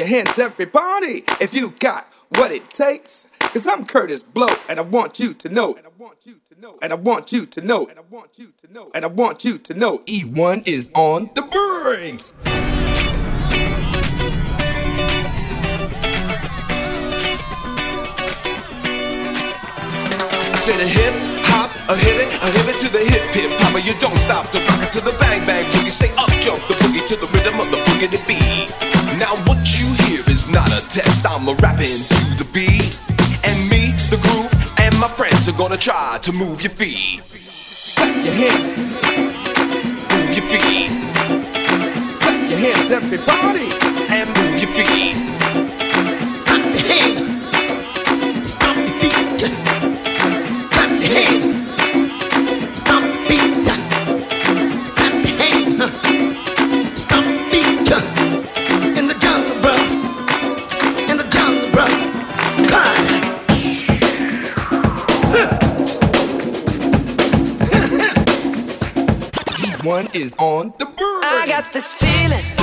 your hands, everybody, if you got what it takes. Cause I'm Kurtis Blow, and I want you to know, and I want you to know, and I want you to know, and I want you to know, and I want you to know, E1 is on the brakes. I said a hip a hit it, a hit it to the hip hip hopper. You don't stop to rock it to the bang bang boogie. Say up jump the boogie to the rhythm of the boogie to beat. Now what you hear is not a test. I'm a rapping to the beat, and me, the groove, and my friends are gonna try to move your feet. Clap your hands, Move your feet clap your hands, everybody. and move your feet. Clap your hands, Stop the beat. Clap your hand. E1 is on the brakes. I got this feeling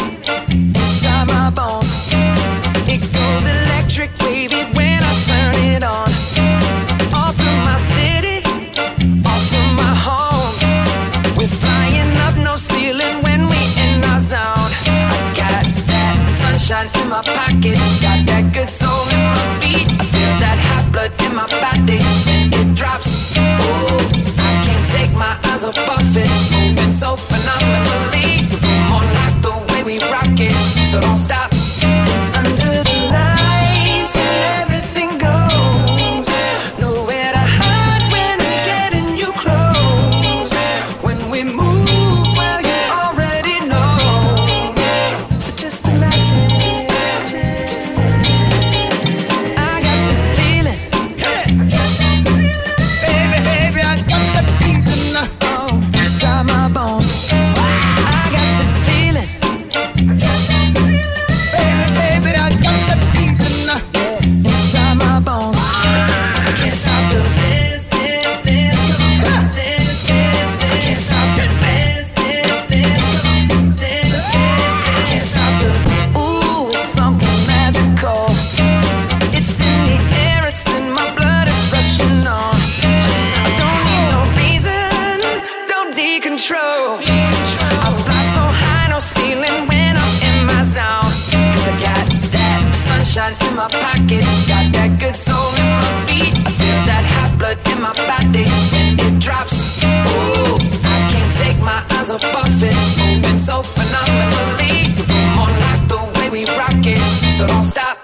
I fly so high, no ceiling when I'm in my zone. Cause I got that sunshine in my pocket, got that good soul in my. I feel that hot blood in my body it drops. I can't take my eyes off of it, so phenomenally. More like the way we rock it, so don't stop.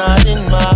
not in my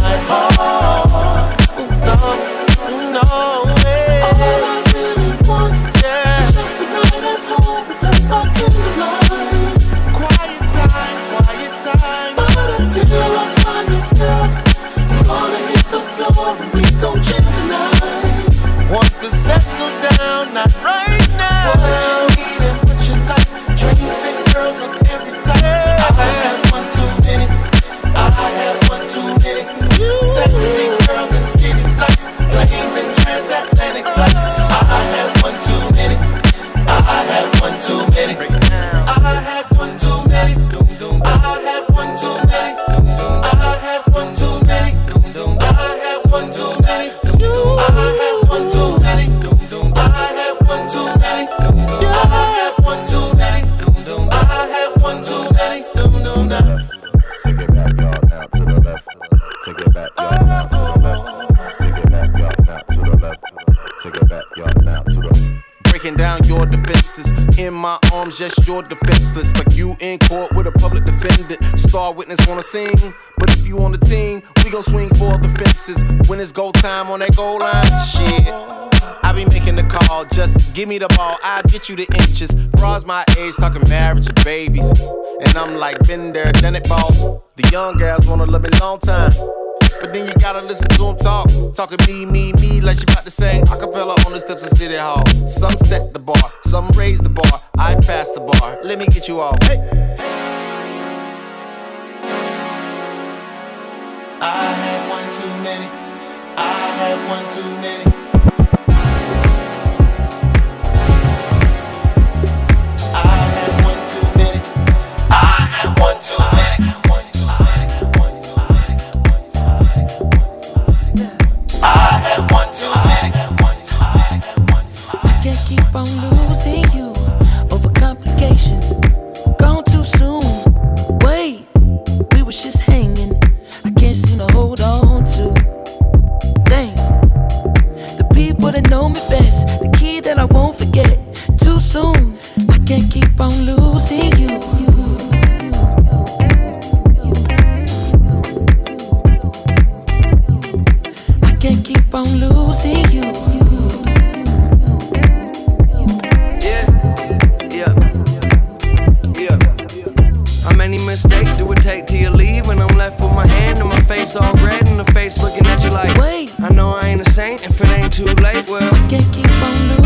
sing. But if you on the team, we gon' swing for the fences. When it's go time on that goal line, shit. I be making the call, just give me the ball, i get you the inches. Bras my age, talking marriage and babies. And I'm like, been there, done it, boss. The young girls wanna live me long time. But then you gotta listen to them talk. Talking me, me, me, like she about to sing acapella on the steps of City Hall. Some set the bar, some raise the bar, I pass the bar. Let me get you all. Hey. had one too many. take till you leave. And I'm left with my hand and my face all red and the face looking at you like, wait. I know I ain't a saint if it ain't too late. Well, I can't keep on losing.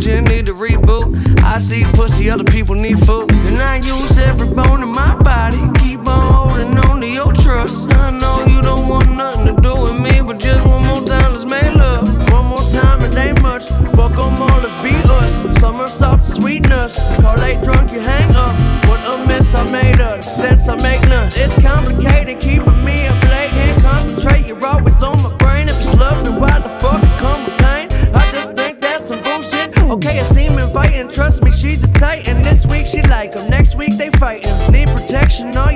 Engine, need to reboot. I see pussy, other people need food. And I use every bone in my body. Keep on holding on to your trust. I know you don't want nothing to do with me, but just one more time, let's make love. One more time, it ain't much. Fuck 'em all, let's be us. Summer soft sweetness. Call late drunk, you hang up. What a mess I made of. Sense I make none. It's complicated, keeping me up late. Can't concentrate, you're always on my Trust me, she's a titan. This week she like 'em. Next week they fighting. Need protection, all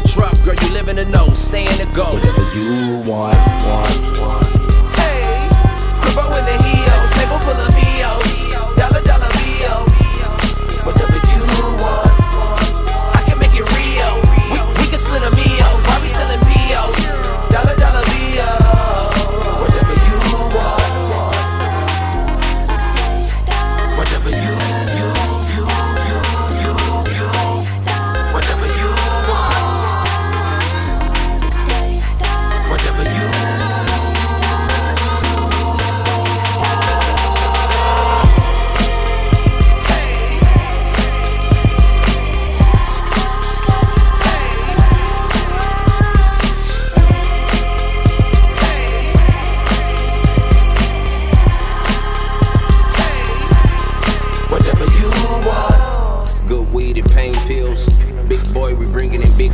rims truck. Girl, you live in the know, stay in the go. Whatever you want, want, want. Hey, cribbo in the heel, table full of.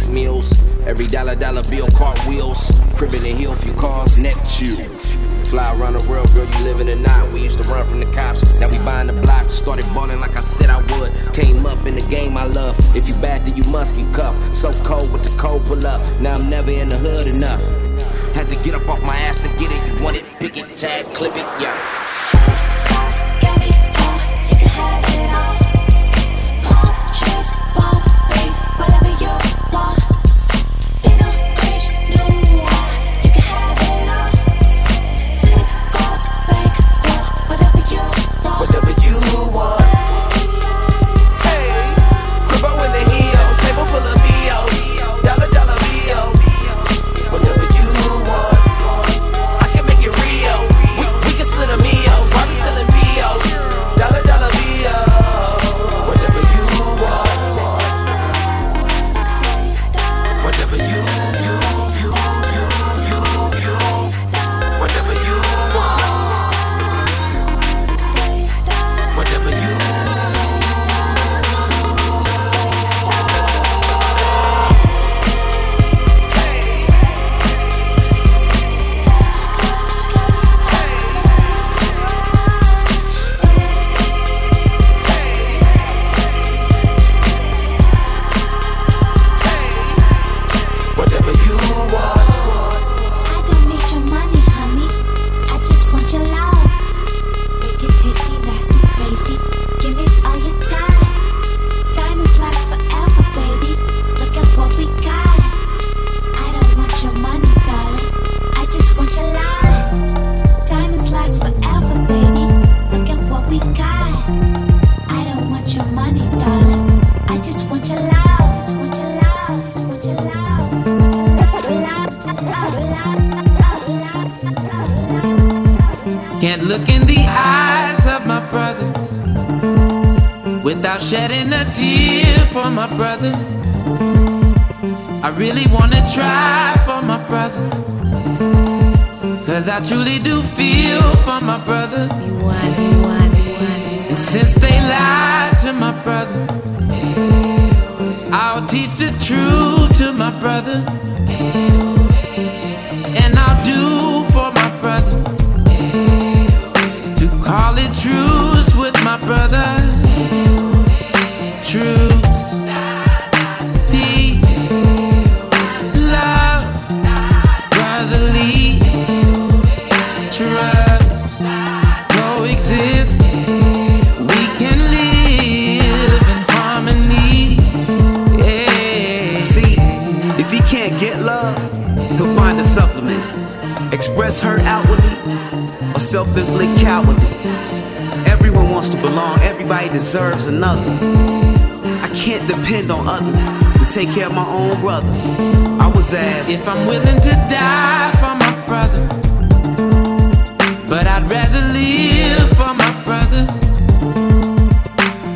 Meals. Every dollar, dollar bill, cartwheels. Cribbing the heel, few cars, neck chew. Fly around the world, girl, you living or not. We used to run from the cops, now we buying the blocks. Started balling like I said I would. Came up in the game I love. If you bad, then you must get cuffed. So cold with the cold pull up. Now I'm never in the hood enough. Had to get up off my ass to get it. You want it, pick it, tag, clip it, yeah. Daisy. Tear for my brother. I really wanna try for my brother. Cause I truly do feel for my brother. And since they lied to my brother, I'll teach the truth to my brother. Deserves another. I can't depend on others to take care of my own brother. I was asked If I'm willing to die for my brother, but I'd rather live for my brother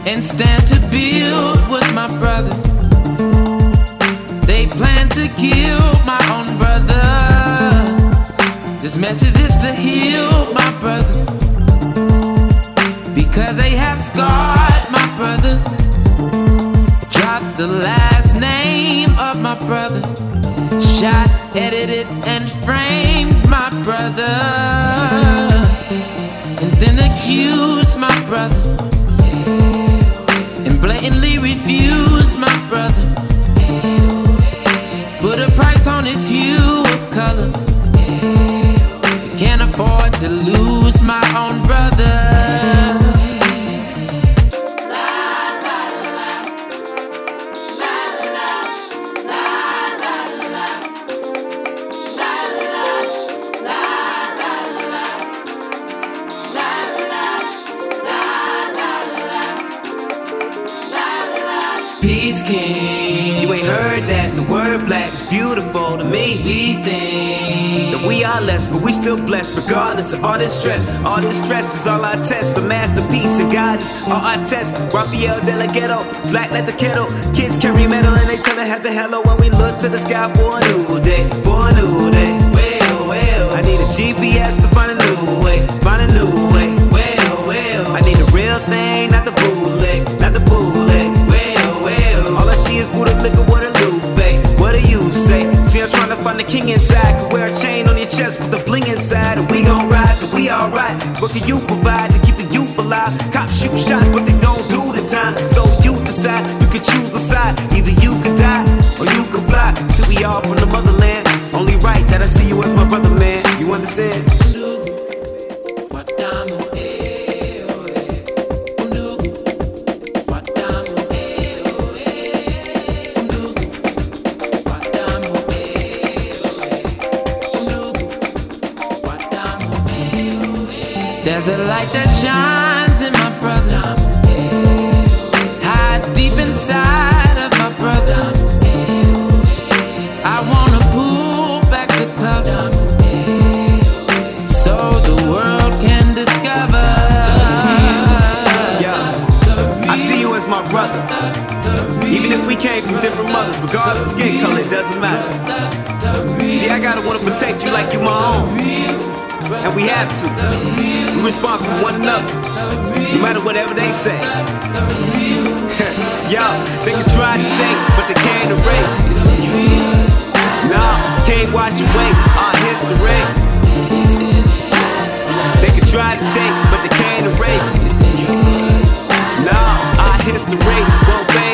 and stand to build with my brother. They plan to kill my own brother. This message is to heal my brother because they have scarred the last name of my brother. Shot, edited, and framed my brother. And then accused my brother. And blatantly refused my brother. Put a price on his hue of color. Can't afford to lose my own brother. Peace King. you ain't heard that the word black is beautiful to me. We think That we are less, but we still blessed regardless of all this stress. All this stress is all our tests. A masterpiece and God is all our tests. Rafael de la Ghetto, black like the kettle. Kids carry metal and they tell the heaven hello when we look to the sky for a new day, for a new day. Well, well, I need a GPS to find a new way, find a new way. Well, well, I need a real thing, not the bootleg, what a. What do you say? See, I'm trying to find the king inside. Wear a chain on your chest with the bling inside. And we gon' ride till we alright. What can you provide to keep the youth alive? Cops shoot shots, but they don't do the time. So you decide, you can choose a side. Either you can die or you can fly. See, we all from the motherland. Only right that I see you as my protect you like you my own. And we have to. We respond for one another. No matter whatever they say. Yo, they can try to take, but they can't erase. Nah, can't wash away our history. They can try to take, but they can't erase. Nah, our history won't fade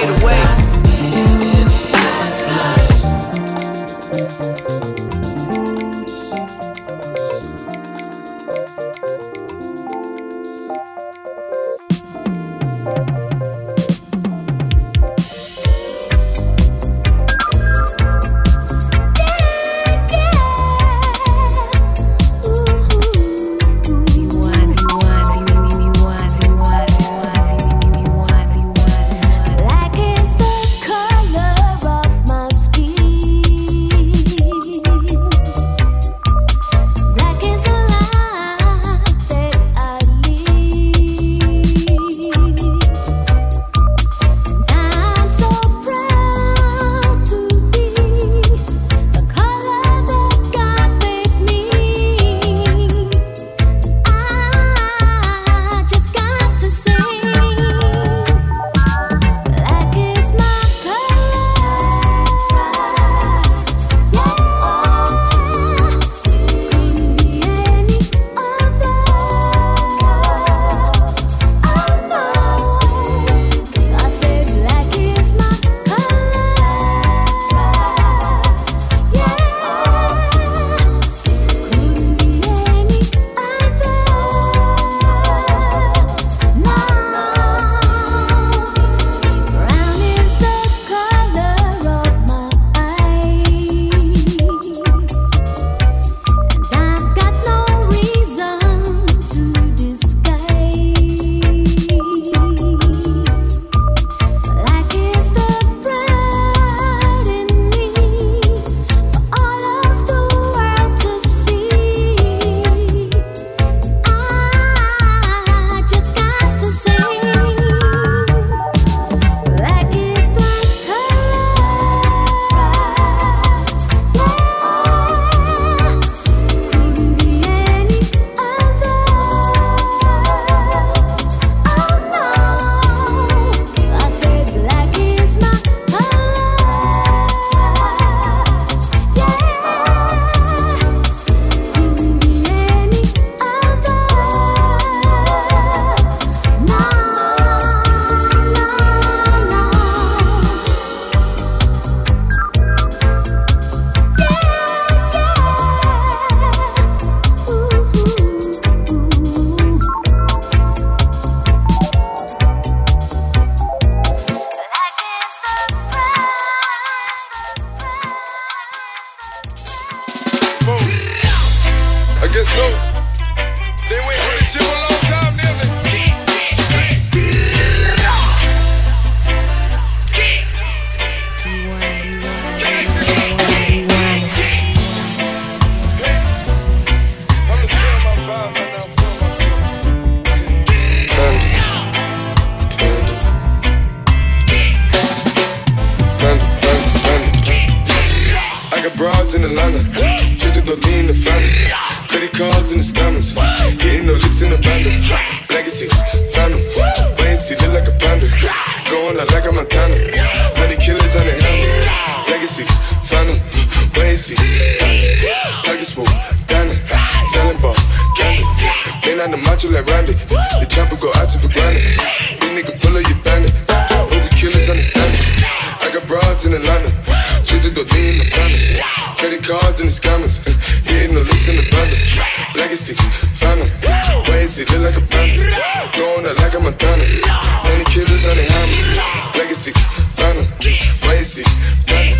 see, family.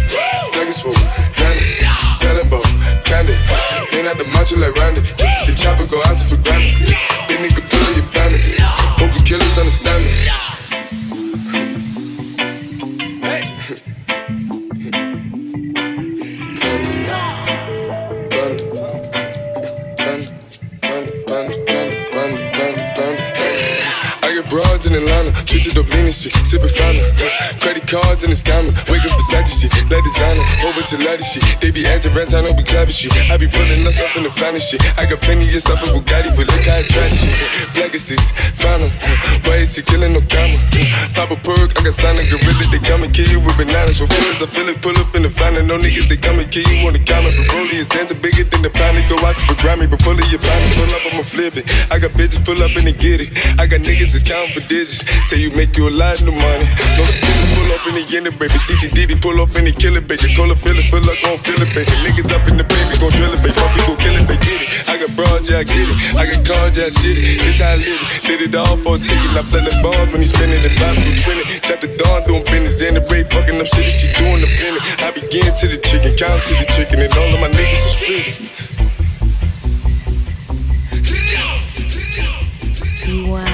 Pocket candy, selling candy. Ain't out the macho like Randy, the chopper go out for granted. Big nigga pull your bandit, hope the killers understand it. I get broads in Atlanta, twisted up lean and shit, sippin' cards and the scammers, wake up the shit, let designer, whole bunch of lattice shit. They be acting rats, I don't be clever shit. I be pulling us up in the finest shit. I got plenty of stuff in Bugatti, but look how I try shit. Legacies, 'em. Why is he killing no camera? Pop a perk, I got signed a gorilla, they come and kill you with bananas. For feelings, I feel it, pull up in the fountain. No niggas, they come and kill you on the counter. For Broly is dancing bigger than the pound. Go out to the Grammy, but fully your pound. Pull up, I'ma flip it. I got bitches, pull up they get it. I got niggas that's counting for digits. Say you make you a lot of money. No pull up in the end, baby. CTD, pull up in the killer, baby. Call up feel it, up, gon' feel it, baby. Niggas up in the baby, gon' drill it, baby. Puppy gon' kill it, baby. Get it. I got broad, yeah, I get it. I got cards, yeah, shit it. This how I live it. Did it all for a ticket. I play the bonds when he spinning the block from trending. Chop the dawn, doing business in the rape, fucking up shit. She doing the penny. I begin to the chicken, count to the chicken, and all of my niggas are split. Wow.